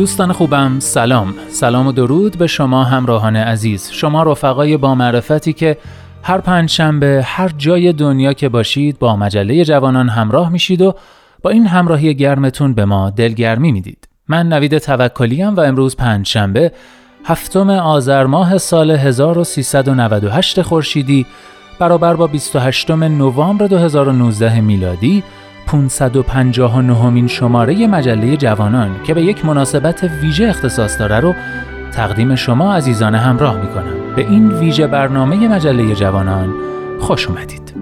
دوستان خوبم سلام. سلام و درود به شما همراهان عزیز. شما رفقای با معرفتی که هر پنج شنبه هر جای دنیا که باشید با مجله جوانان همراه میشید و با این همراهی گرمتون به ما دلگرمی می‌دید. من نوید توکلیم و امروز پنج شنبه هفتم آذر ماه سال 1398 خورشیدی برابر با 28 نوامبر 2019 میلادی 559 مین شماره مجله جوانان که به یک مناسبت ویژه اختصاص داره رو تقدیم شما عزیزان همراه می کنم. به این ویژه برنامه مجله جوانان خوش اومدید.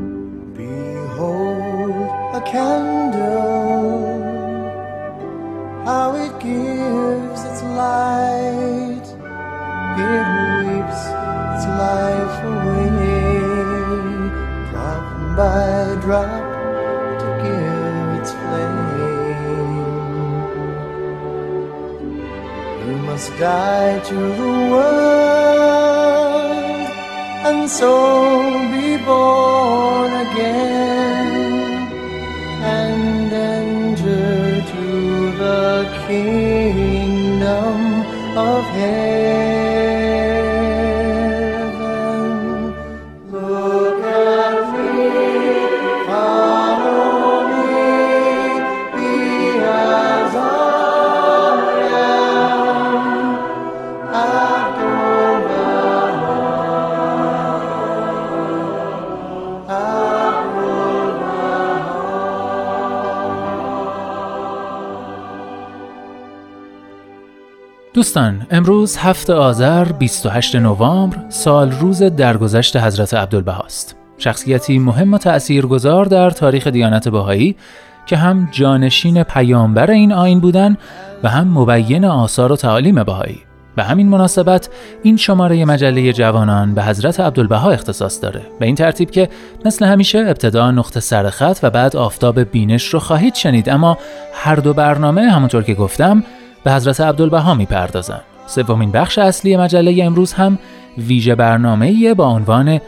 Must die to the world and so be born again and enter to the kingdom of heaven. دوستان امروز هفت آذر 28 نوامبر سال روز درگذشت حضرت عبدالبهاست شخصیتی مهم و تأثیرگذار در تاریخ دیانت بهایی که هم جانشین پیامبر این آین بودن و هم مبین آثار و تعالیم بهایی. به همین مناسبت این شماره مجله جوانان به حضرت عبدالبها اختصاص داره به این ترتیب که مثل همیشه ابتدا نقطه سرخط و بعد آفتاب بینش رو خواهید شنید. اما هر دو برنامه همونطور که گفتم به حضرت عبدالبها می‌پردازم. سومین بخش اصلی مجله امروز هم ویژه برنامه با عنوان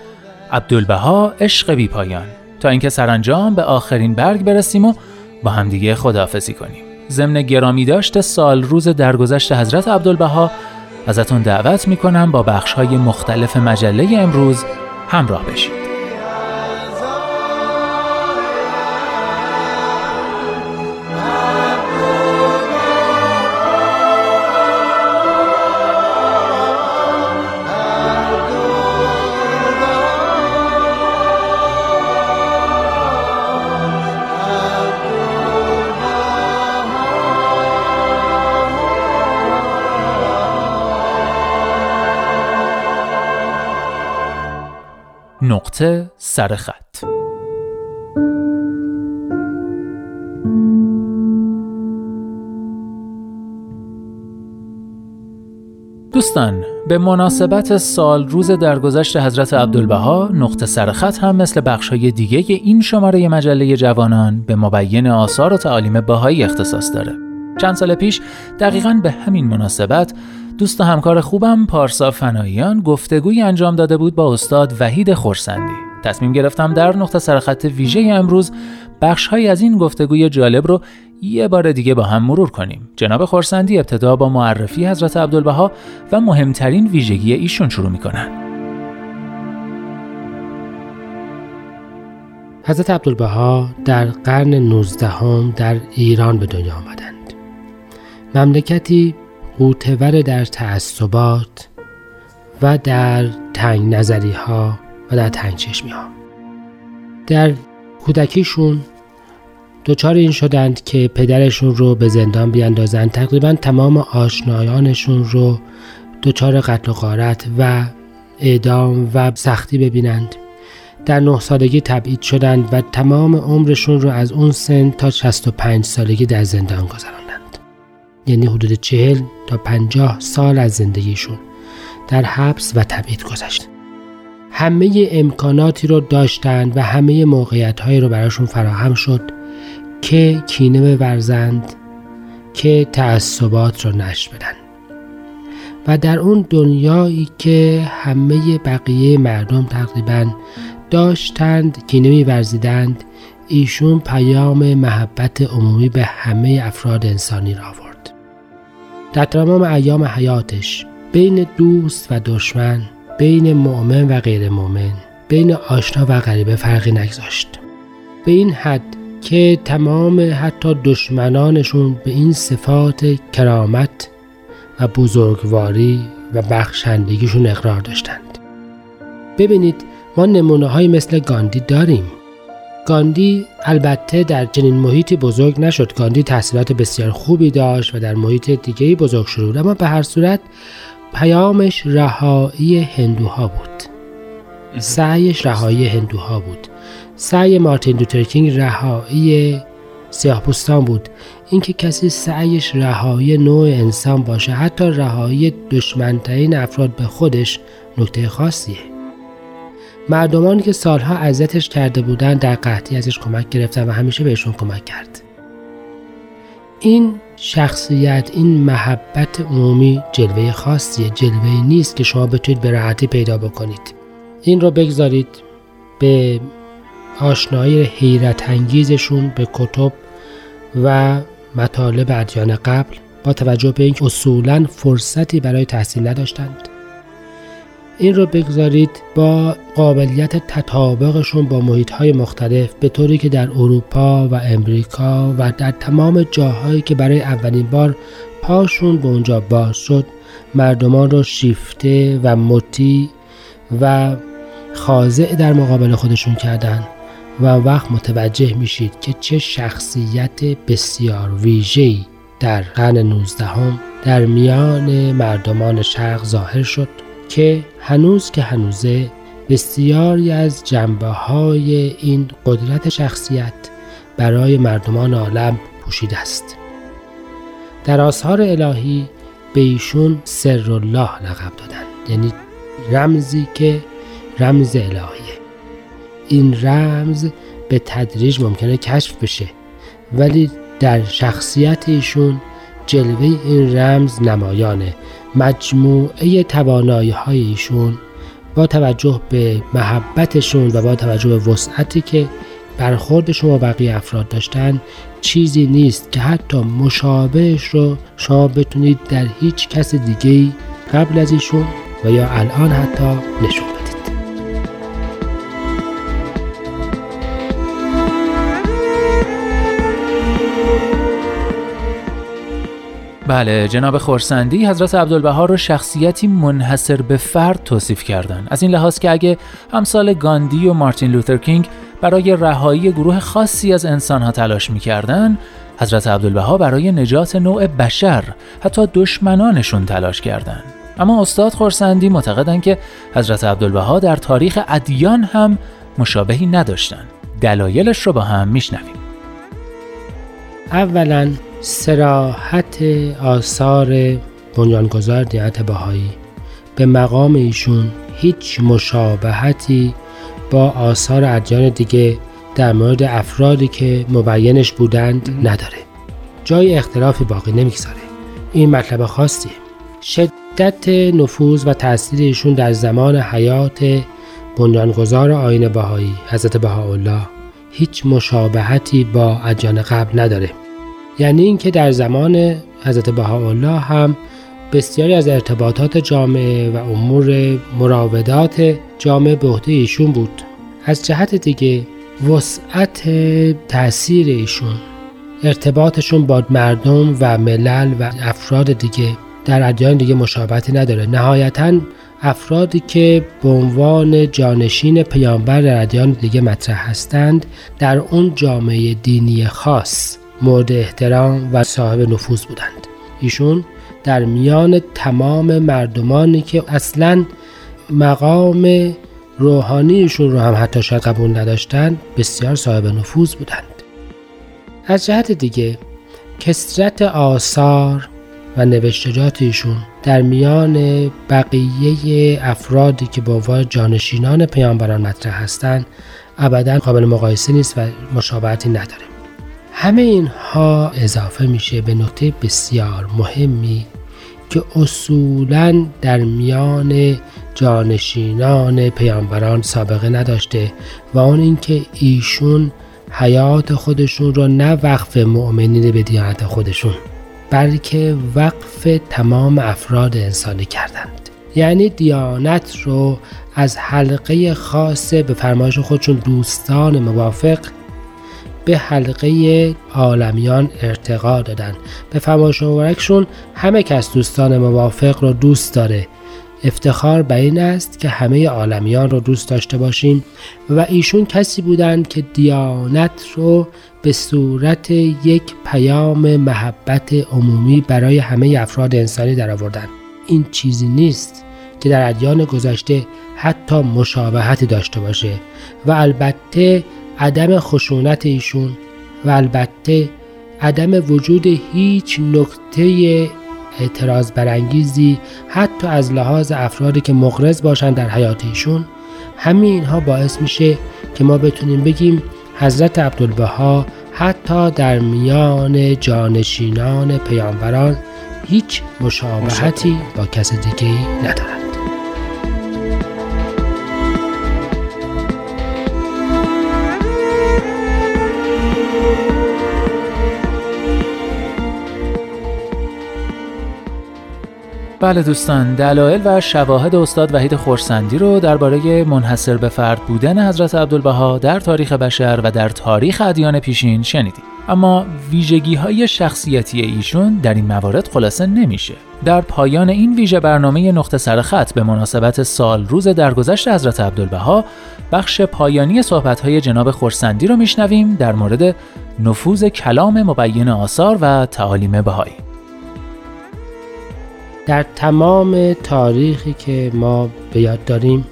عبدالبها عشق بی پایان تا اینکه سرانجام به آخرین برگ برسیم و با همدیگه خداحافظی کنیم. ضمن گرامی داشت سال روز درگذشت حضرت عبدالبها ازتون دعوت می‌کنم با بخش های مختلف مجله امروز همراه بشید. نقطه سرخط دوستان به مناسبت سال روز درگذشت حضرت عبدالبها نقطه سرخط هم مثل بخشهای دیگه این شماره مجله جوانان به مبین آثار و تعالیم باهایی اختصاص داره. چند سال پیش دقیقا به همین مناسبت دوست و همکار خوبم پارسا فناییان گفتگوی انجام داده بود با استاد وحید خورسندی تصمیم گرفتم در نقطه سرخط ویژه امروز بخشهایی از این گفتگوی جالب رو یه بار دیگه با هم مرور کنیم. جناب خورسندی ابتدا با معرفی حضرت عبدالبها و مهمترین ویژگی ایشون شروع می‌کنن. حضرت عبدالبها در قرن 19 هم در ایران به دنیا آمدند. مملکتی قوتور در تعصبات و در تنگ نظری ها و در تنگ چشمی ها. در کودکیشون دچار این شدند که پدرشون رو به زندان بیاندازند تقریبا تمام آشنایانشون رو دچار قتل و غارت و اعدام و سختی ببینند. در نه سالگی تبعید شدند و تمام عمرشون رو از اون سن تا 65 سالگی در زندان گذراندند. یعنی حدود 40 تا 50 سال از زندگیشون در حبس و تبعید گذشت. همه امکاناتی رو داشتند و همه موقعیت هایی رو براشون فراهم شد که کینه بورزند که تعصبات رو نشر بدن. و در اون دنیایی که همه بقیه مردم تقریبا داشتند کینه میورزیدند ایشون پیام محبت عمومی به همه افراد انسانی را آورد. در تمام ایام حیاتش بین دوست و دشمن بین مؤمن و غیر مؤمن بین آشنا و غریبه فرقی نگذاشت. به این حد که تمام حتی دشمنانشون به این صفات کرامت و بزرگواری و بخشندگیشون اقرار داشتند. ببینید ما نمونه های مثل گاندی داریم. گاندی البته در چنین محیطی بزرگ نشد. گاندی تحصیلات بسیار خوبی داشت و در محیط دیگه بزرگ شد اما به هر صورت پیامش رهایی هندوها بود. سعیش رهایی هندوها بود. سعی مارتین لوترکینگ رهایی سیاهپوستان بود. اینکه کسی سعیش رهایی نوع انسان باشه حتی رهایی دشمنترین افراد به خودش نکته خاصیه. مردمانی که سالها اذیتش کرده بودند در قحطی ازش کمک گرفتن و همیشه بهشون کمک کرد. این شخصیت این محبت عمومی جلوه خاصیه جلوه نیست که شما بتونید به راحتی پیدا بکنید. این رو بگذارید به آشنایی حیرت انگیزشون به کتب و مطالب ادیان قبل با توجه به اینکه اصولا فرصتی برای تحصیل نداشتند. این رو بگذارید با قابلیت تطابقشون با محیط های مختلف به طوری که در اروپا و امریکا و در تمام جاهایی که برای اولین بار پاشون به اونجا باز شد مردمان رو شیفته و مطیع و خاضع در مقابل خودشون کردند و وقت متوجه میشید که چه شخصیت بسیار ویژه‌ای در قرن 19 هم در میان مردمان شرق ظاهر شد. که هنوز که هنوزه بسیاری از جنبه های این قدرت شخصیت برای مردمان عالم پوشیده است. در آثار الهی به ایشون سر الله لقب دادن یعنی رمزی که رمز الهیه. این رمز به تدریج ممکنه کشف بشه ولی در شخصیت ایشون جلوه این رمز نمایانه مجموعه توانایی های ایشون با توجه به محبتشون و با توجه به وسعتی که برخورد شما بقیه افراد داشتن چیزی نیست که حتی مشابهش رو شما بتونید در هیچ کس دیگه قبل از ایشون و یا الان حتی نشون بله جناب خورسندی حضرت عبدالبها رو شخصیتی منحصر به فرد توصیف کردند از این لحاظ که اگه همسال گاندی و مارتین لوتر کینگ برای رهایی گروه خاصی از انسانها تلاش می‌کردند حضرت عبدالبها برای نجات نوع بشر حتی دشمنانشون تلاش کردند اما استاد خورسندی معتقدند که حضرت عبدالبها در تاریخ ادیان هم مشابهی نداشتند دلایلش رو با هم میشنویم. اولا سراحت آثار بنیانگذار دیانت بهایی. به مقام ایشون هیچ مشابهتی با آثار ادیان دیگه در مورد افرادی که مبینش بودند نداره. جای اختلافی باقی نمی‌گذاره. این مطلب خاصیه. شدت نفوذ و تاثیر ایشون در زمان حیات بنیانگذار آین بهایی حضرت بهاءالله هیچ مشابهتی با ادیان قبل نداره. یعنی اینکه در زمان حضرت بهاءالله هم بسیاری از ارتباطات جامعه و امور مراودات جامعه به عهده ایشون بود. از جهت دیگه وسعت تاثیر ایشون ارتباطشون با مردم و ملل و افراد دیگه در ادیان دیگه مشابهتی نداره. نهایتا افرادی که به عنوان جانشین پیامبر در ادیان دیگه مطرح هستند در اون جامعه دینی خاص مورد احترام و صاحب نفوذ بودند. ایشون در میان تمام مردمانی که اصلا مقام روحانیشون رو هم حتی شاید قبول نداشتند بسیار صاحب نفوذ بودند. از جهت دیگه کسرت آثار و نوشتجات ایشون در میان بقیه افرادی که با عنوان جانشینان پیامبران مطرح هستند ابدا قابل مقایسه نیست و مشابهتی نداره. همه اینها اضافه میشه به نکته بسیار مهمی که اصولا در میان جانشینان پیامبران سابقه نداشته و آن اینکه ایشون حیات خودشون را نه وقف مؤمنین به دیانت خودشون بلکه وقف تمام افراد انسانی کردند. یعنی دیانت رو از حلقه خاصه به فرمایش خودشون دوستان موافق به حلقه عالمیان ارتقا دادن. به فرمایش مبارکشون همه کس دوستان موافق رو دوست داره. افتخار به این است که همه عالمیان رو دوست داشته باشیم و ایشون کسی بودند که دیانت رو به صورت یک پیام محبت عمومی برای همه افراد انسانی در آوردن این چیزی نیست که در ادیان گذشته حتی مشابهتی داشته باشه و البته عدم خشونت ایشون و البته عدم وجود هیچ نکته اعتراض برانگیزی حتی از لحاظ افرادی که مغرض باشند در حیات ایشون همین اینها باعث میشه که ما بتونیم بگیم حضرت عبدالبها حتی در میان جانشینان پیامبران هیچ مشابهتی با کس دیگه ندارند بله دوستان دلایل و شواهد استاد وحید خورسندی رو درباره منحصر به فرد بودن حضرت عبدالبها در تاریخ بشر و در تاریخ ادیان پیشین شنیدیم. اما ویژگی های شخصیتی ایشون در این موارد خلاصه نمیشه. در پایان این ویژه برنامه نقطه سر خط به مناسبت سال روز درگذشت حضرت عبدالبها بخش پایانی صحبت های جناب خورسندی رو میشنویم در مورد نفوذ کلام مبین آثار و تعالیم بهایی. در تمام تاریخی که ما به یاد داریم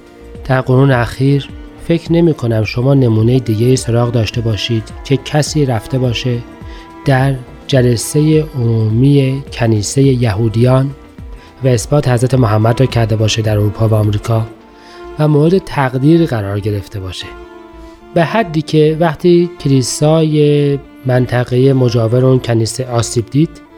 در قرون اخیر فکر نمی کنم شما نمونه دیگه سراغ داشته باشید که کسی رفته باشه در جلسه عمومی کنیسه یهودیان و اثبات حضرت محمد را کرده باشه در اروپا و آمریکا و مورد تقدیر قرار گرفته باشه. به حدی که وقتی کلیسای منطقه مجاور اون کنیسه آسیب دید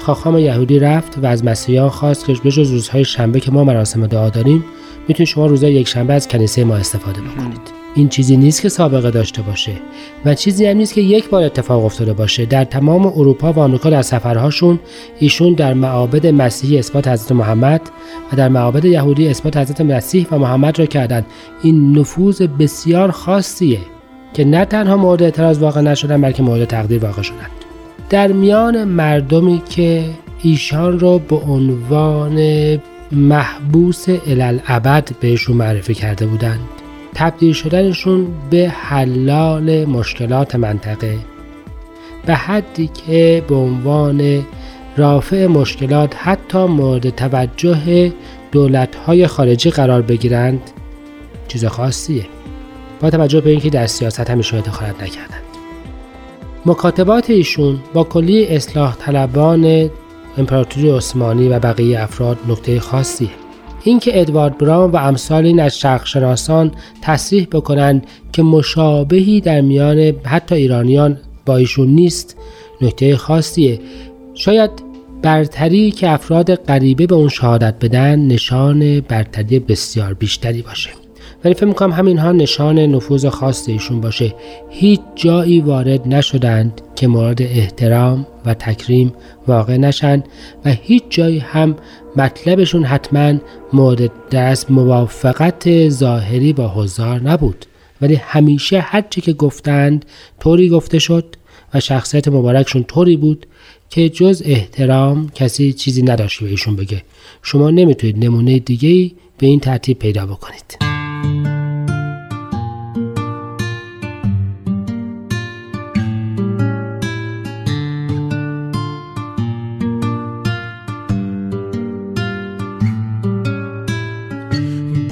خاخام یهودی رفت و از مسیحیان خواست که بجز روزهای شنبه که ما مراسم دعا داریم می‌تونید شما روزهای یک شنبه از کنیسه ما استفاده بکنید. این چیزی نیست که سابقه داشته باشه و چیزی هم نیست که یک بار اتفاق افتاده باشه. در تمام اروپا و آمریکا در سفرهاشون ایشون در معابد مسیحی اثبات حضرت محمد و در معابد یهودی اثبات حضرت مسیح و محمد را کردند. این نفوذ بسیار خاصیه که نه تنها مورد اعتراض واقع نشدن بلکه مورد تقدیر واقع شدند در میان مردمی که ایشان را به عنوان محبوس الالعبد بهشون معرفی کرده بودند. تبدیل شدنشون به حلال مشکلات منطقه. به حدی که به عنوان رافع مشکلات حتی مورد توجه دولتهای خارجی قرار بگیرند چیز خاصیه. با توجه به اینکه در سیاست همیشه دخالت نکردند مکاتبات ایشون با کلی اصلاح طلبان امپراتوری عثمانی و بقیه افراد نکته خاصیه اینکه ادوارد براون و امثال این از شرقشناسان تصریح بکنند که مشابهی در میان حتی ایرانیان با ایشون نیست نکته خاصیه. شاید برتری که افراد غریبه به اون شهادت بدن نشان برتری بسیار بیشتری باشه. ولی فکر می‌کنم همینها نشان نفوذ خاص ایشون باشه. هیچ جایی وارد نشدند که مورد احترام و تکریم واقع نشند و هیچ جایی هم مطلبشون حتما مورد دست موافقت ظاهری با حضار نبود. ولی همیشه هرچی که گفتند طوری گفته شد و شخصیت مبارکشون طوری بود که جز احترام کسی چیزی نداشت به ایشون بگه. شما نمی‌تونید نمونه دیگه به این ترتیب پیدا بکنید.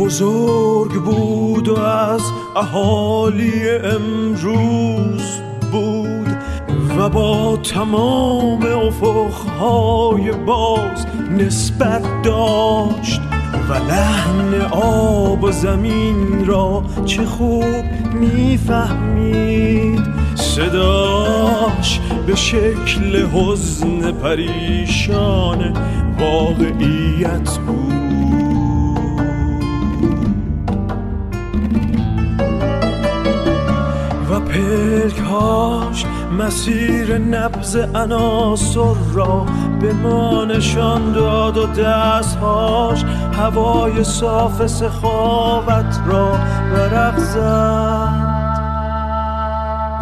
بزرگ بود و از اهالی امروز بود و با تمام افقهای باز نسبت داشت و لحن آب و زمین را چه خوب می‌فهمید. صداش به شکل حزن پریشان واقعیت بود. پلکاش مسیر نبز عناصر را به ما نشان داد و دستهاش هوای صاف سخاوت را ورق زد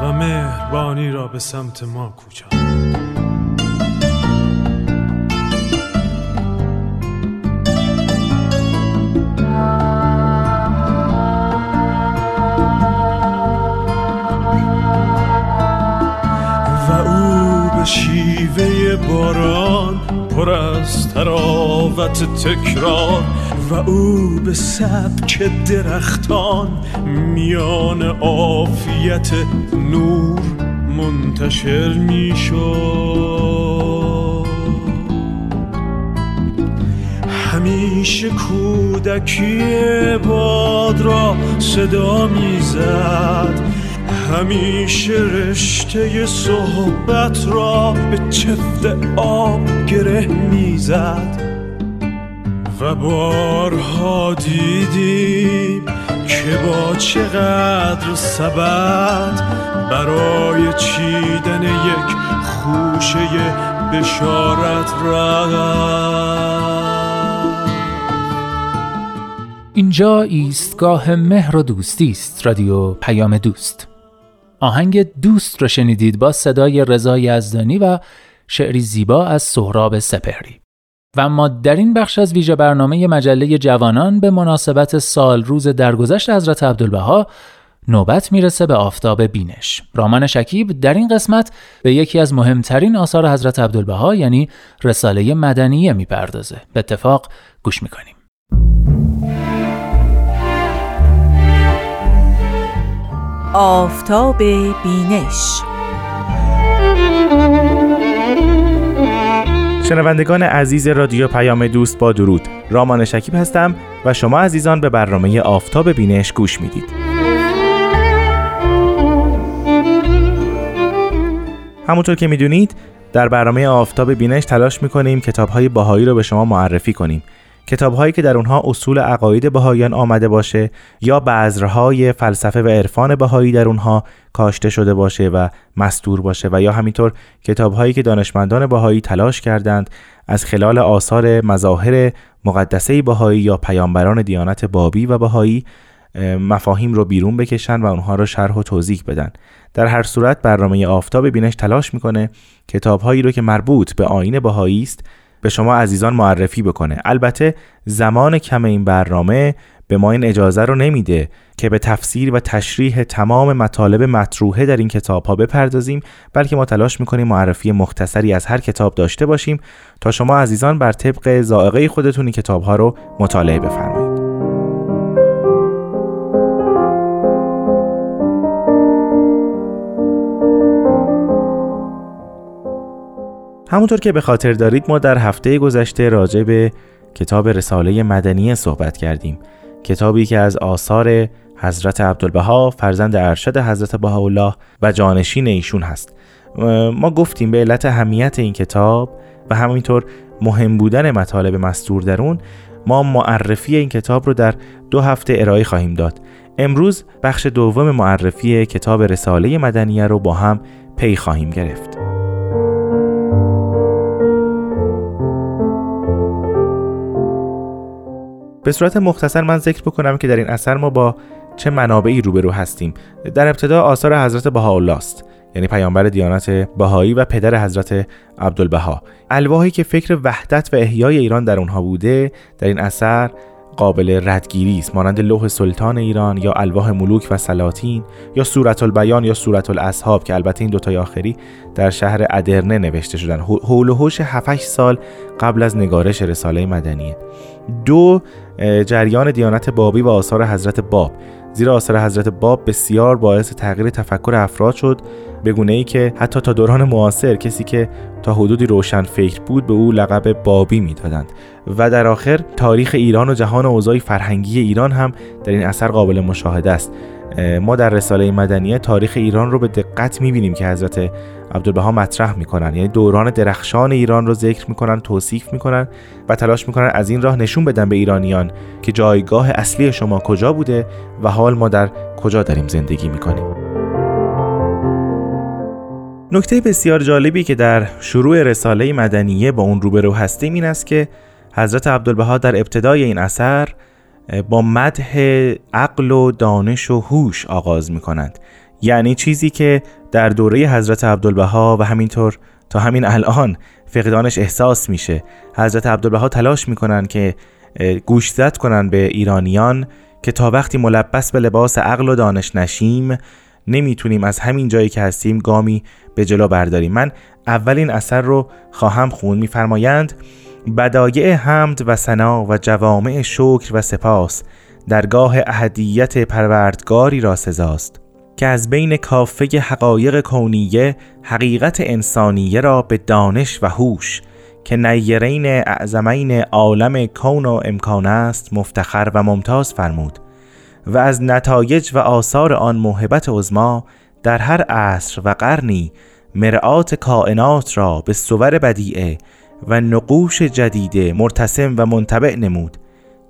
و مهربانی را به سمت ما کوچاند. تراوت تکرار و او به سبک درختان میان عافیت نور منتشر می‌شد. همیشه کودکی باد را صدا می‌زد. همیشه رشته صحبت را به چفت آب گره می‌زد. و بارها دیدیم که با چقدر سبد برای چیدن یک خوشه بشارت رفت اینجا ایستگاه مهر و دوستی است رادیو پیام دوست. آهنگ دوست رو شنیدید با صدای رضا یزدانی و شعری زیبا از سهراب سپهری. و ما در این بخش از ویژه برنامه مجله جوانان به مناسبت سال روز درگذشت حضرت عبدالبها نوبت می‌رسه به آفتاب بینش. رامان شکیب در این قسمت به یکی از مهمترین آثار حضرت عبدالبها یعنی رساله مدنیه می‌پردازه. به اتفاق گوش می‌کنیم. آفتاب بینش شنوندگان عزیز رادیو پیام دوست با درود. رامان شکیب هستم و شما عزیزان به برنامه آفتاب بینش گوش می‌دید. همونطور که می‌دونید در برنامه آفتاب بینش تلاش می‌کنیم کتاب های باهایی رو به شما معرفی کنیم. کتاب هایی که در اونها اصول عقاید بهاییان آمده باشه یا بذرهای فلسفه و عرفان بهایی در اونها کاشته شده باشه و مستور باشه و یا همینطور کتاب هایی که دانشمندان بهایی تلاش کردند از خلال آثار مظاهر مقدسه بهایی یا پیامبران دیانت بابی و بهایی مفاهیم رو بیرون بکشن و اونها رو شرح و توضیح بدن. در هر صورت برنامه آفتاب بینش تلاش می‌کنه کتاب هایی رو که مربوط به آین بهایی است به شما عزیزان معرفی بکنه. البته زمان کم این برنامه به ما این اجازه رو نمیده که به تفسیر و تشریح تمام مطالب مطروحه در این کتاب ها بپردازیم بلکه ما تلاش می‌کنیم معرفی مختصری از هر کتاب داشته باشیم تا شما عزیزان بر طبق زائقه خودتون این کتاب ها رو مطالعه بفرمایید. همونطور که به خاطر دارید ما در هفته گذشته راجع به کتاب رساله مدنیه صحبت کردیم. کتابی که از آثار حضرت عبدالبها فرزند ارشد حضرت بهاءالله و جانشین ایشون هست. ما گفتیم به علت اهمیت این کتاب و همینطور مهم بودن مطالب مستور در اون ما معرفی این کتاب رو در دو هفته ارائه خواهیم داد. امروز بخش دوم معرفی کتاب رساله مدنیه رو با هم پی خواهیم گرفت. به صورت مختصر من ذکر بکنم که در این اثر ما با چه منابعی روبرو هستیم. در ابتدا آثار حضرت بهاءالله است یعنی پیامبر دیانت بهایی و پدر حضرت عبدالبها. الواحی که فکر وحدت و احیای ایران در اونها بوده در این اثر قابل ردگیری است. مانند لوح سلطان ایران یا الواح ملوک و سلاطین یا صورت البیان یا صورت الاصحاب که البته این دوتای آخری در شهر ادرنه نوشته شدن. حول و حوش 7 سال قبل از نگارش رساله مدنیه. دو جریان دیانت بابی و آثار حضرت باب. زیرا آثار حضرت باب بسیار باعث تغییر تفکر افراد شد به گونه ای که حتی تا دوران معاصر کسی که تا حدودی روشن فکر بود به او لقب بابی می‌دادند. و در آخر تاریخ ایران و جهان و اوضاع فرهنگی ایران هم در این اثر قابل مشاهده است. ما در رساله مدنیه تاریخ ایران رو به دقت می‌بینیم که حضرت عبدالبها مطرح می‌کنن. یعنی دوران درخشان ایران رو ذکر می‌کنن توصیف می‌کنن و تلاش می‌کنن از این راه نشون بدن به ایرانیان که جایگاه اصلی شما کجا بوده و حال ما در کجا داریم زندگی می‌کنیم. نکته بسیار جالبی که در شروع رساله مدنیه با اون روبرو هستیم این است که حضرت عبدالبها در ابتدای این اثر با مدح عقل و دانش و هوش آغاز می کنند یعنی چیزی که در دوره حضرت عبدالبها و همینطور تا همین الان فقدانش احساس میشه. حضرت عبدالبها تلاش می‌کنن که گوشزد کنن به ایرانیان که تا وقتی ملبس به لباس عقل و دانش نشیم نمی‌تونیم از همین جایی که هستیم گامی به جلو برداریم. من اولین اثر رو خواهم خون میفرمایند بدایع حمد و سنا و جوامع شکر و سپاس درگاه اهدیت پروردگاری را سزاست. که از بین کافه حقایق کونیه حقیقت انسانیه را به دانش و هوش که نیرین اعظمین عالم کون و امکان است مفتخر و ممتاز فرمود و از نتایج و آثار آن موهبت عظما در هر عصر و قرنی مرآت کائنات را به صور بدیعه و نقوش جدیده مرتسم و منطبع نمود.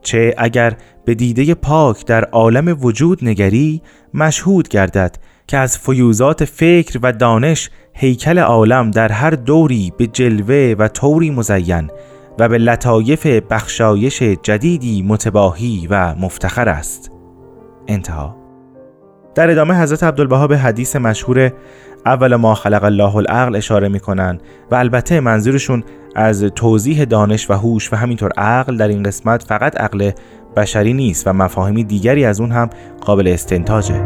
چه اگر به دیده پاک در عالم وجود نگری مشهود گردد که از فیوزات فکر و دانش هیکل عالم در هر دوری به جلوه و طوری مزین و به لطایف بخشایش جدیدی متباهی و مفتخر است. انتها. در ادامه حضرت عبدالبها به حدیث مشهور اول ما خلق الله العقل اشاره می‌کنن و البته منظورشون از توضیح دانش و هوش و همینطور عقل در این قسمت فقط عقل بشری نیست و مفاهیمی دیگری از اون هم قابل استنتاجه.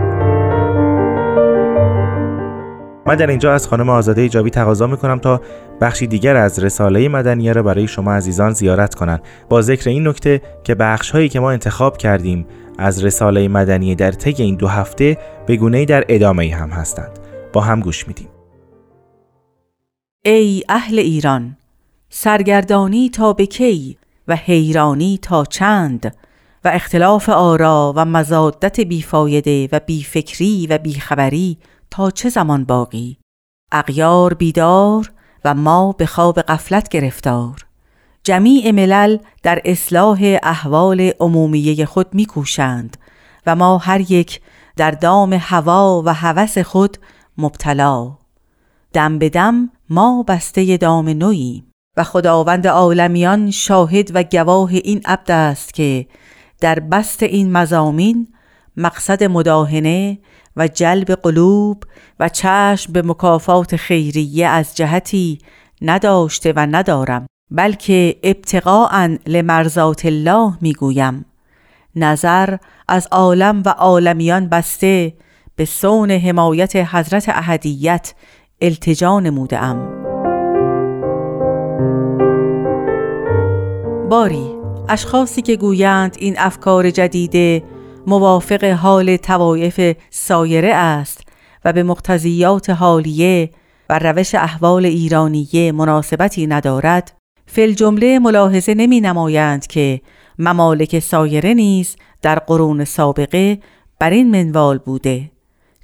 من در اینجا از خانم آزاده ایجابی تقاضا می‌کنم تا بخشی دیگر از رساله مدنیه را برای شما عزیزان زیارت کنند. با ذکر این نکته که بخش هایی که ما انتخاب کردیم از رساله مدنیه در طی این دو هفته به گونه در ادامه هم هستند. با هم گوش میدیم. ای اهل ایران سرگردانی تا به کی و حیرانی تا چند و اختلاف آرا و مزادت بیفایده و بیفکری و بیخبری تا چه زمان باقی؟ اغیار بیدار و ما به خواب قفلت گرفتار. جمیع ملل در اصلاح احوال عمومیه خود میکوشند و ما هر یک در دام هوا و هوس خود مبتلا. دم به دم ما بسته دام نوییم. و خداوند عالمیان شاهد و گواه این عبد است که در بست این مزامین مقصد مداهنه و جلب قلوب و چشم به مکافات خیریه از جهتی نداشته و ندارم بلکه ابتقاء لمرزات الله می‌گویم. نظر از عالم و عالمیان بسته به سون حمایت حضرت احدیت التجا نموده ام باری اشخاصی که گویند این افکار جدیده موافق حال توایف سایره است و به مقتضیات حالیه و روش احوال ایرانیه مناسبتی ندارد فل جمله ملاحظه نمی نمایند که ممالک سایره نیز در قرون سابقه بر این منوال بوده.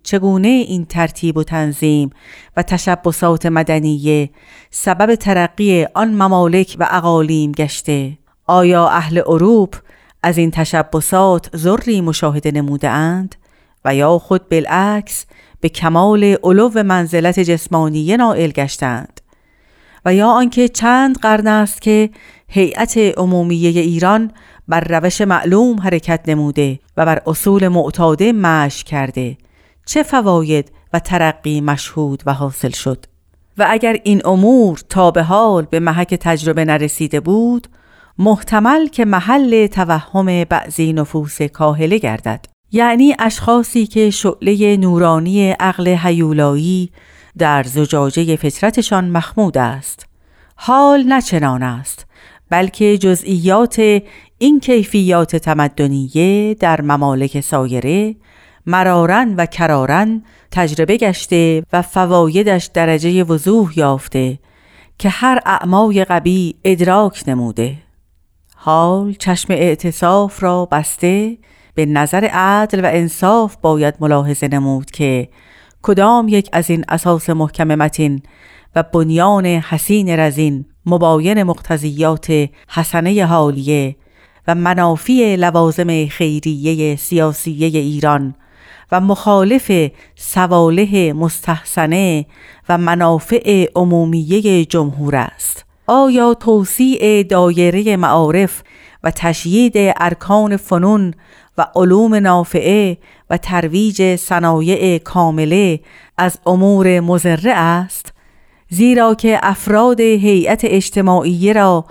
چگونه این ترتیب و تنظیم و تشبسات مدنیه سبب ترقی آن ممالک و اقالیم گشته؟ آیا اهل اروپ از این تشبسات ذری مشاهده نموده اند و یا خود بالعکس به کمال علو منزلت جسمانی نائل گشتند؟ و یا آنکه چند قرن است که هیئت عمومیه ایران بر روش معلوم حرکت نموده و بر اصول معتاده مش کرده؟ چه فواید و ترقی مشهود و حاصل شد. و اگر این امور تا به حال به محک تجربه نرسیده بود محتمل که محل توهم بعضی نفوس کاهله گردد. یعنی اشخاصی که شعله نورانی عقل هیولایی در زجاجه فطرتشان مخمود است. حال نچنان است بلکه جزئیات این کیفیات تمدنیه در ممالک سایره مرارن و کرارن تجربه گشته و فوایدش درجه وضوح یافته که هر اعمای قبی ادراک نموده. حال چشم اعتصاف را بسته به نظر عدل و انصاف باید ملاحظه نمود که کدام یک از این اساس محکم متین و بنیان حسین رزین مباین مقتضیات حسنه حالیه و منافی لوازم خیریه سیاسیه ایران و مخالف سواله مستحسنه و منافع عمومیه جمهور است. آیا توسیع دایره معارف و تشیید ارکان فنون و علوم نافعه و ترویج صنایع کامله از امور مزره است؟ زیرا که افراد هیئت اجتماعی را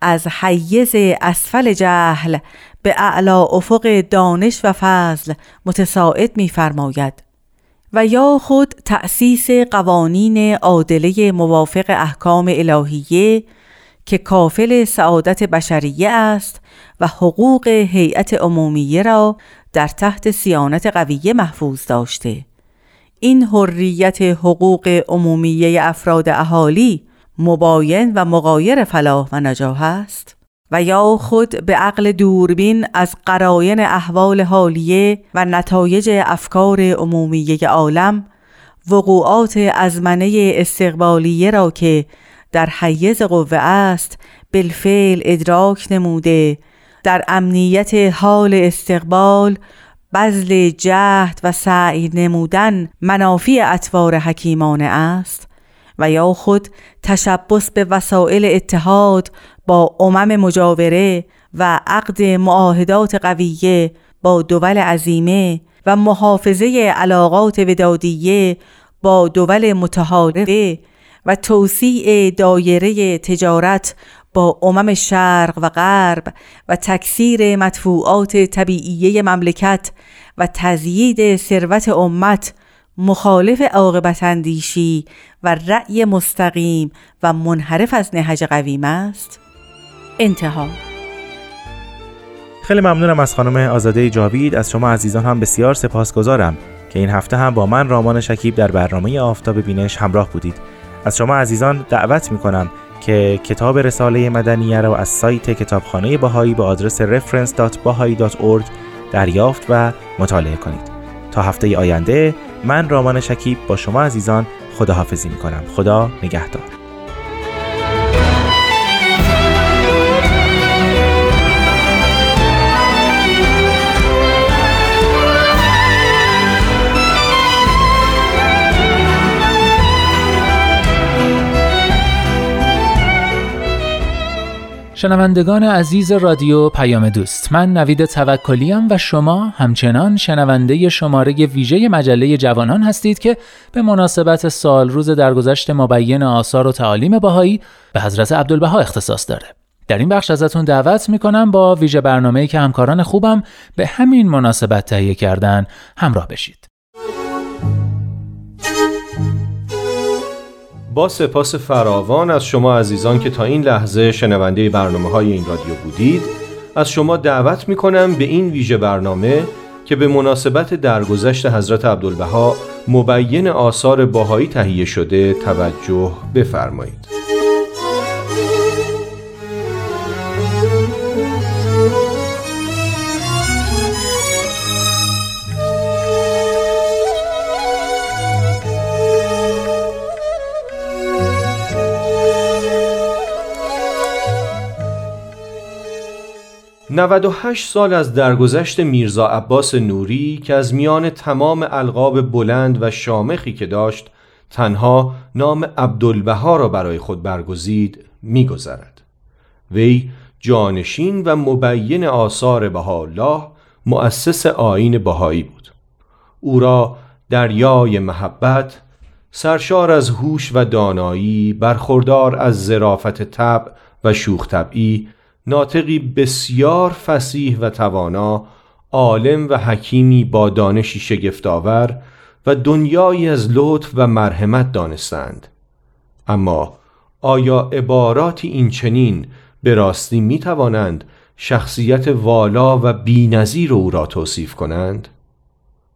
از حیز اسفل جهل به اعلا افق دانش و فضل متساعد می‌فرماید و یا خود تأسیس قوانین عادله موافق احکام الهیه که کافل سعادت بشریه است و حقوق هیئت عمومیه را در تحت سیانت قویه محفوظ داشته. این حریت حقوق عمومیه افراد اهالی مباین و مقایر فلاح و نجاح است و یا خود به عقل دوربین از قراین احوال حالیه و نتایج افکار عمومیه عالم وقوعات ازمنه استقبالیه را که در حیز قوه است بالفعل ادراک نموده در امنیت حال استقبال بذل جهد و سعی نمودن منافی اطوار حکیمانه است. و یا خود تشبس به وسایل اتحاد با امم مجاوره و عقد معاهدات قویه با دول عظیمه و محافظه علاقات ودادیه با دول متحاربه و توسیع دایره تجارت با امم شرق و غرب و تکثیر مدفوعات طبیعیه مملکت و تزیید ثروت امت مخالف عاقبت اندیشی و رأی مستقیم و منحرف از نهج قویم است. انتها. خیلی ممنونم از خانم آزاده جاوید. از شما عزیزان هم بسیار سپاسگزارم که این هفته هم با من رامان شکیب در برنامه آفتاب بینش همراه بودید. از شما عزیزان دعوت می کنم که کتاب رساله مدنیه را از سایت کتابخانه باهایی با آدرس reference.bahai.org دریافت و مطالعه کنید. تا هفته آینده من رامان شکیب با شما عزیزان خداحافظی می کنم خدا نگهدار. شنوندگان عزیز رادیو پیام دوست من نوید توکلیم و شما همچنان شنونده شماره ویژه مجله جوانان هستید که به مناسبت سال روز درگذشت مبین آثار و تعالیم باهایی به حضرت عبدالبها اختصاص داره. در این بخش ازتون دعوت می‌کنم با ویژه برنامه‌ای که همکاران خوبم به همین مناسبت تهیه کردن همراه بشید. با سپاس فراوان از شما عزیزان که تا این لحظه شنونده برنامه های این رادیو بودید از شما دعوت می کنم به این ویژه برنامه که به مناسبت درگذشت حضرت عبدالبها مبین آثار باهایی تهیه شده توجه بفرمایید. هشت سال از درگذشت میرزا عباس نوری که از میان تمام القاب بلند و شامخی که داشت تنها نام عبدالبها را برای خود برگزید میگذرد. وی جانشین و مبین آثار الله مؤسس آین بهایی بود. او را دریای محبت سرشار از هوش و دانایی برخوردار از ظرافت طبع و شوخ طبعی ناطقی بسیار فسیح و توانا عالم و حکیمی با دانشی شگفتآور و دنیایی از لطف و مرحمت دانستند اما آیا عباراتی این چنین به راستی می توانند شخصیت والا و بینظیر او را توصیف کنند؟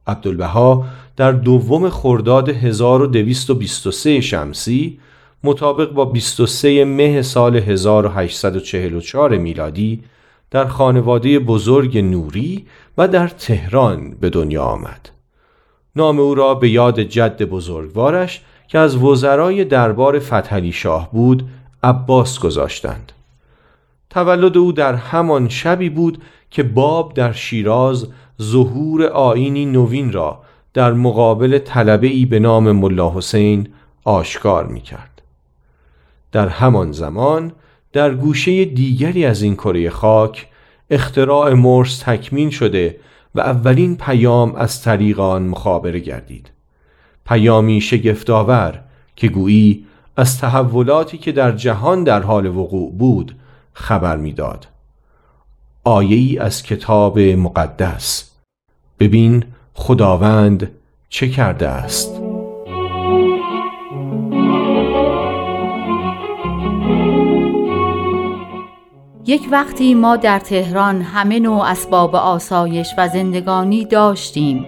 عبدالبها در دوم خرداد 1223 شمسی مطابق با 23 مه سال 1844 میلادی در خانواده بزرگ نوری و در تهران به دنیا آمد. نام او را به یاد جد بزرگوارش که از وزرای دربار فتحعلی شاه بود عباس گذاشتند. تولد او در همان شبی بود که باب در شیراز ظهور آینی نوین را در مقابل طلبه ای به نام ملا حسین آشکار می کرد. در همان زمان در گوشه دیگری از این کره خاک اختراع مرس تکمین شده و اولین پیام از طریق آن مخابره گردید. پیامی شگفتآور که گویی از تحولاتی که در جهان در حال وقوع بود خبر می‌داد. آیه ای از کتاب مقدس. ببین خداوند چه کرده است. یک وقتی ما در تهران همه نوع اسباب آسایش و زندگانی داشتیم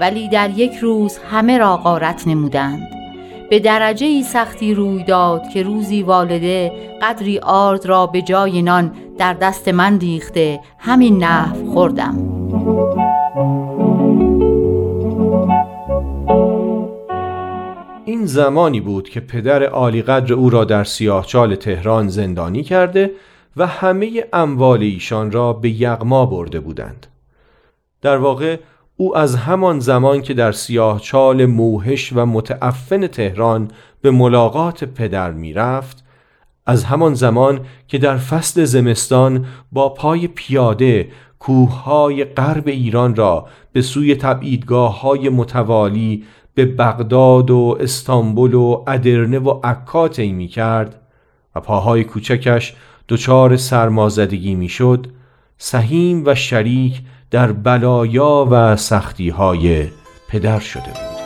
ولی در یک روز همه را غارت نمودند. به درجه ای سختی روی داد که روزی والده قدری آرد را به جای نان در دست من ریخته همین نحو خوردم. این زمانی بود که پدر عالی قدر او را در سیاهچال تهران زندانی کرده و همه اموال ایشان را به یغما برده بودند. در واقع او از همان زمان که در سیاهچال موهش و متعفن تهران به ملاقات پدر می رفت از همان زمان که در فصل زمستان با پای پیاده کوههای غرب ایران را به سوی تبعیدگاه های متوالی به بغداد و استانبول و ادرنه و عکات می کرد و پاهای کوچکش دچار سرمازدگی می‌شد سهیم و شریک در بلایا و سختی های پدر شده بود.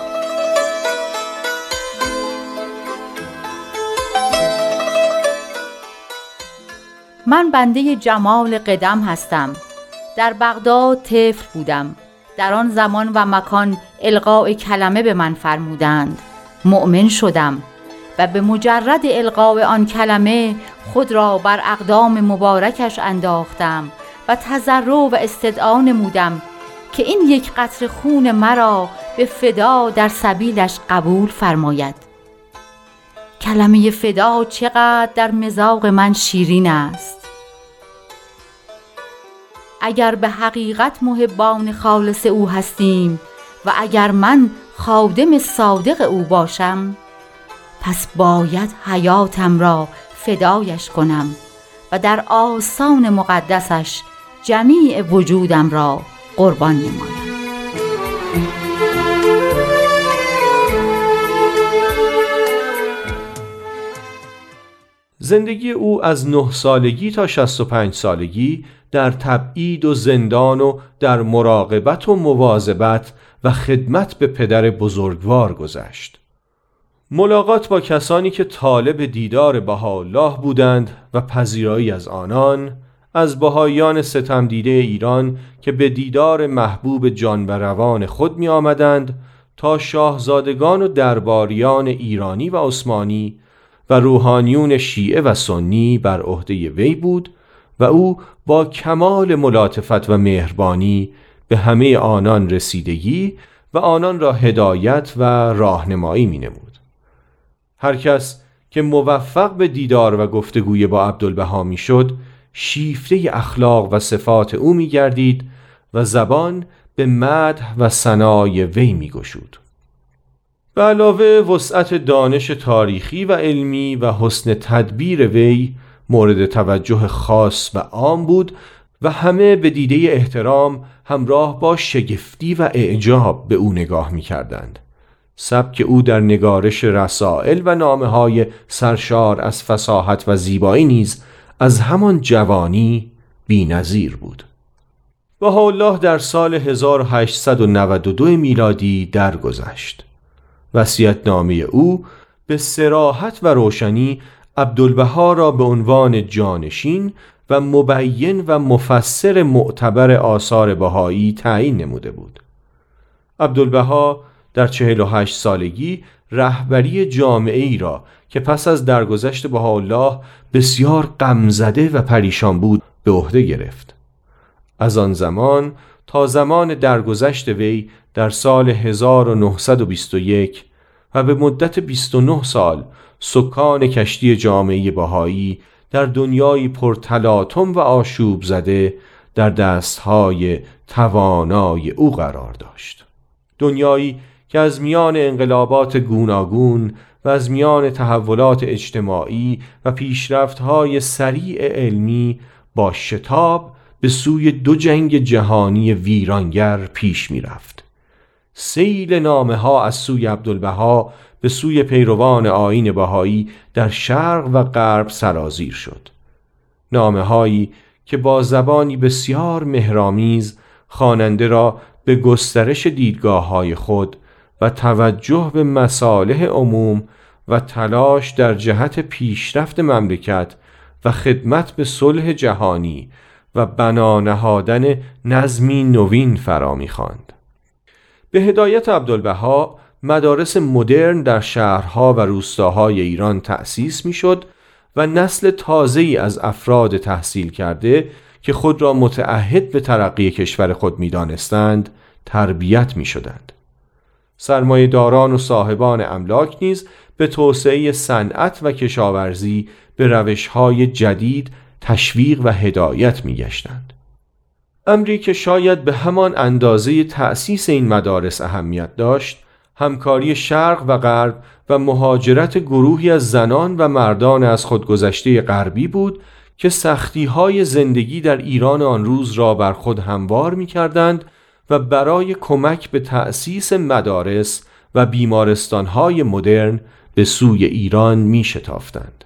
من بنده جمال قدم هستم. در بغداد طفل بودم. در آن زمان و مکان القاء کلمه به من فرمودند. مؤمن شدم. و به مجرد القاء آن کلمه خود را بر اقدام مبارکش انداختم و تضرع و استدعا نمودم که این یک قطر خون مرا به فدا در سبیلش قبول فرماید. کلمه فدا چقدر در مزاق من شیرین است. اگر به حقیقت محبان خالص او هستیم و اگر من خادم صادق او باشم پس باید حیاتم را فدایش کنم و در آسان مقدسش جمیع وجودم را قربان نمایم زندگی او از نه سالگی تا 65 سالگی در تبعید و زندان و در مراقبت و مواظبت و خدمت به پدر بزرگوار گذشت. ملاقات با کسانی که طالب دیدار الله بودند و پذیرایی از آنان از بهاییان ستم دیده ایران که به دیدار محبوب جان و روان خود می آمدند تا شاهزادگان و درباریان ایرانی و عثمانی و روحانیون شیعه و سنی بر عهده وی بود و او با کمال ملاطفت و مهربانی به همه آنان رسیدگی و آنان را هدایت و راهنمایی می نمود. هر کس که موفق به دیدار و گفتگوی با عبدالبها می شد شیفته اخلاق و صفات او می گردید و زبان به مدح و سنای وی می گشود. به علاوه وسعت دانش تاریخی و علمی و حسن تدبیر وی مورد توجه خاص و عام بود و همه به دیده احترام همراه با شگفتی و اعجاب به او نگاه می کردند. سبک او در نگارش رسائل و نامه های سرشار از فساحت و زیبایی نیز از همان جوانی بی نظیر بود. و الله در سال 1892 میلادی درگذشت. وسیعت نامه او به سراحت و روشنی عبدالبها را به عنوان جانشین و مبین و مفسر معتبر آثار بهایی تعیین نموده بود. عبدالبها در 48 سالگی رهبری جامعه ای را که پس از درگذشت بهاءالله بسیار غمزده و پریشان بود به عهده گرفت. از آن زمان تا زمان درگذشت وی در سال 1921 و به مدت 29 سال سکان کشتی جامعه بهایی در دنیای پرتلاتم و آشوب زده در دستهای توانای او قرار داشت دنیایی که از میان انقلابات گوناگون و از میان تحولات اجتماعی و پیشرفتهای سریع علمی با شتاب به سوی دو جنگ جهانی ویرانگر پیش می رفت. سیل نامه ها از سوی عبدالبها به سوی پیروان آین بهایی در شرق و غرب سرازیر شد. نامه هایی که با زبانی بسیار مهرامیز خواننده را به گسترش دیدگاه های خود توجه به مصالح عموم و تلاش در جهت پیشرفت مملکت و خدمت به صلح جهانی و بنا نهادن نظمی نوین فرا می‌خواند. به هدایت عبدالبها مدارس مدرن در شهرها و روستاهای ایران تأسیس می‌شد و نسل تازه ای از افراد تحصیل کرده که خود را متعهد به ترقی کشور خود می‌دانستند تربیت می شدند. سرمایه داران و صاحبان املاک نیز به توسعه صنعت و کشاورزی به روشهای جدید تشویق و هدایت می گشتند. امری که شاید به همان اندازه تأسیس این مدارس اهمیت داشت همکاری شرق و غرب و مهاجرت گروهی از زنان و مردان از خودگذشته غربی بود که سختی های زندگی در ایران آن روز را بر خود هموار می کردند و برای کمک به تأسیس مدارس و بیمارستان های مدرن به سوی ایران می شتافتند.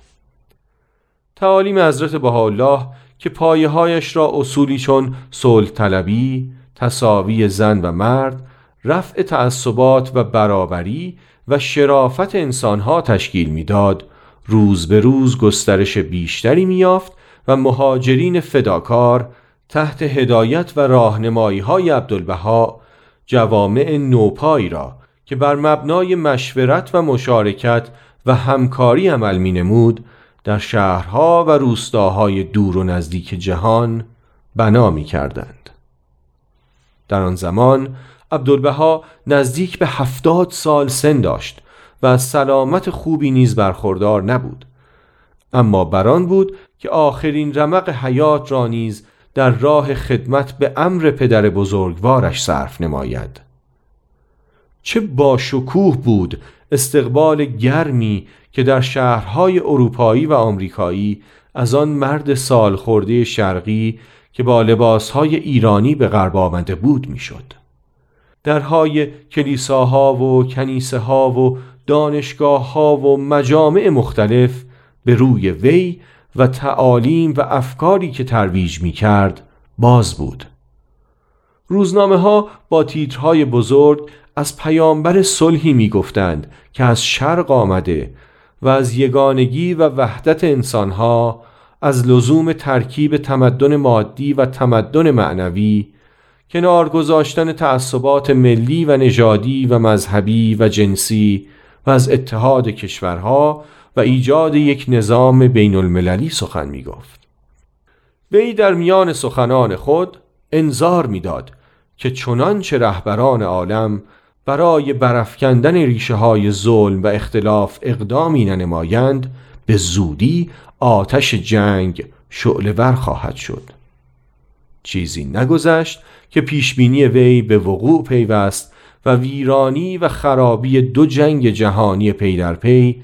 تعالیم حضرت بهاءالله که پایه هایش را اصولی چون صلح طلبی، تصاوی زن و مرد، رفع تعصبات و برابری و شرافت انسانها تشکیل می‌داد روز به روز گسترش بیشتری میافت و مهاجرین فداکار تحت هدایت و راهنمایی های عبدالبها جوامع نوپایی را که بر مبنای مشورت و مشارکت و همکاری عمل می نمود در شهرها و روستاهای دور و نزدیک جهان بنا می کردند. در آن زمان عبدالبها نزدیک به هفتاد سال سن داشت و از سلامت خوبی نیز برخوردار نبود اما بران بود که آخرین رمق حیات را نیز در راه خدمت به امر پدر بزرگوارش صرف نماید چه باشکوه بود استقبال گرمی که در شهرهای اروپایی و آمریکایی از آن مرد سالخورده شرقی که با لباسهای ایرانی به غرب آمده بود می‌شد. درهای کلیساها و کنیسه ها و دانشگاه ها و مجامع مختلف به روی وی و تعالیم و افکاری که ترویج می کرد باز بود. روزنامه ها با تیترهای بزرگ از پیامبر صلحی می گفتند که از شرق آمده و از یگانگی و وحدت انسانها از لزوم ترکیب تمدن مادی و تمدن معنوی کنار گذاشتن تعصبات ملی و نژادی و مذهبی و جنسی و از اتحاد کشورها و ایجاد یک نظام بین المللی سخن می گفت. وی در میان سخنان خود انظار می‌داد که چنانچه رهبران عالم برای برافکندن ریشه های ظلم و اختلاف اقدامی ننمایند به زودی آتش جنگ شعلور خواهد شد چیزی نگذشت که پیشبینی وی به وقوع پیوست و ویرانی و خرابی دو جنگ جهانی پی در پی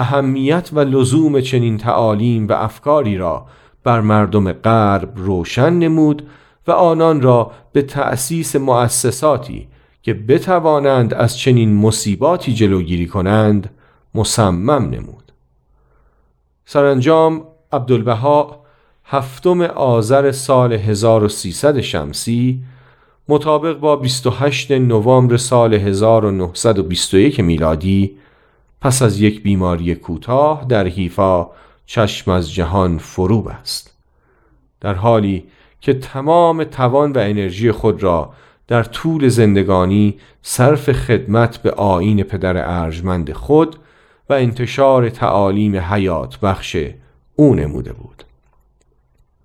اهمیت و لزوم چنین تعالیم و افکاری را بر مردم غرب روشن نمود و آنان را به تأسیس مؤسساتی که بتوانند از چنین مصیباتی جلوگیری کنند مصمم نمود. سرانجام عبدالبها هفتم آذر سال 1300 شمسی مطابق با 28 نوامبر سال 1921 میلادی پس از یک بیماری کوتاه در حیفا چشم از جهان فرو است در حالی که تمام توان و انرژی خود را در طول زندگانی صرف خدمت به آین پدر ارجمند خود و انتشار تعالیم حیات بخش او نموده بود.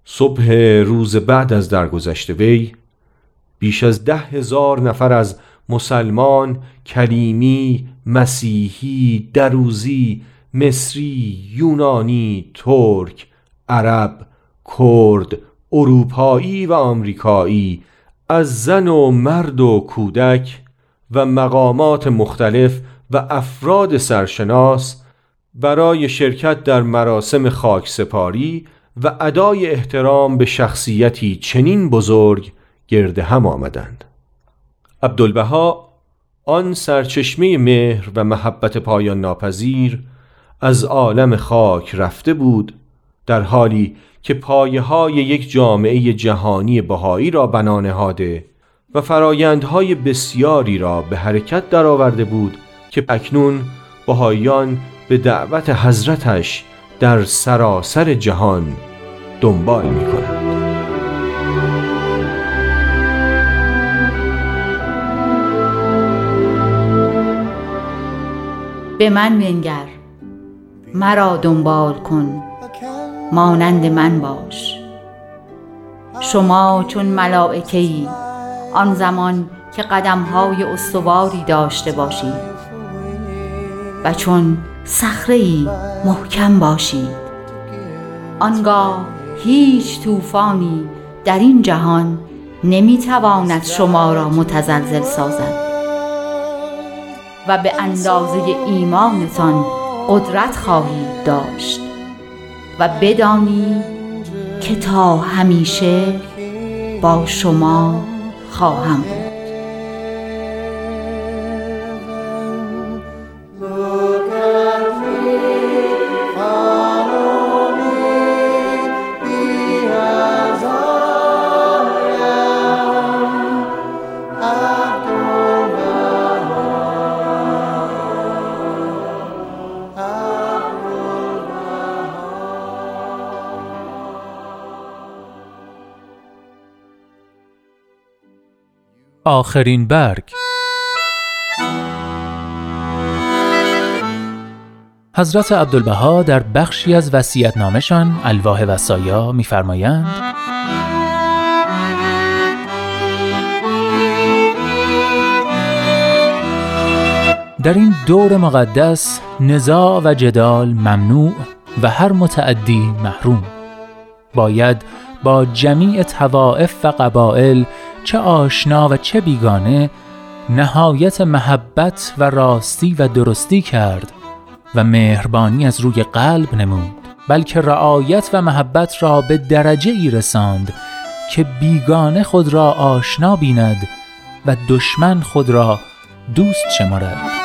صبح روز بعد از درگذشت وی بیش از ده هزار نفر از مسلمان، کلیمی، مسیحی، دروزی، مصری، یونانی، ترک، عرب، کرد، اروپایی و آمریکایی از زن و مرد و کودک و مقامات مختلف و افراد سرشناس برای شرکت در مراسم خاک سپاری و ادای احترام به شخصیتی چنین بزرگ گرد هم آمدند. عبدالبها آن سرچشمه مهر و محبت پایان ناپذیر از عالم خاک رفته بود در حالی که پایه های یک جامعه جهانی بهایی را بنا نهاده و فرایندهای بسیاری را به حرکت درآورده بود که اکنون بهاییان به دعوت حضرتش در سراسر جهان دنبال می کنند. به من منگر مرا دنبال کن. مانند من باش. شما چون ملائکه ای آن زمان که قدمهای استواری داشته باشید و چون صخره ای محکم باشید آنگاه هیچ طوفانی در این جهان نمی‌تواند شما را متزلزل سازد. و به اندازه ایمانتان قدرت خواهید داشت و بدانید که تا همیشه با شما خواهم بود. آخرین برگ. حضرت عبدالبها در بخشی از وصیت‌نامه‌شان الواح وصایا می‌فرمایند در این دور مقدس نزاع و جدال ممنوع و هر متعدی محروم. باید با جمیع توائف و قبائل چه آشنا و چه بیگانه نهایت محبت و راستی و درستی کرد و مهربانی از روی قلب نمود بلکه رعایت و محبت را به درجه ای رساند که بیگانه خود را آشنا بیند و دشمن خود را دوست شمارد.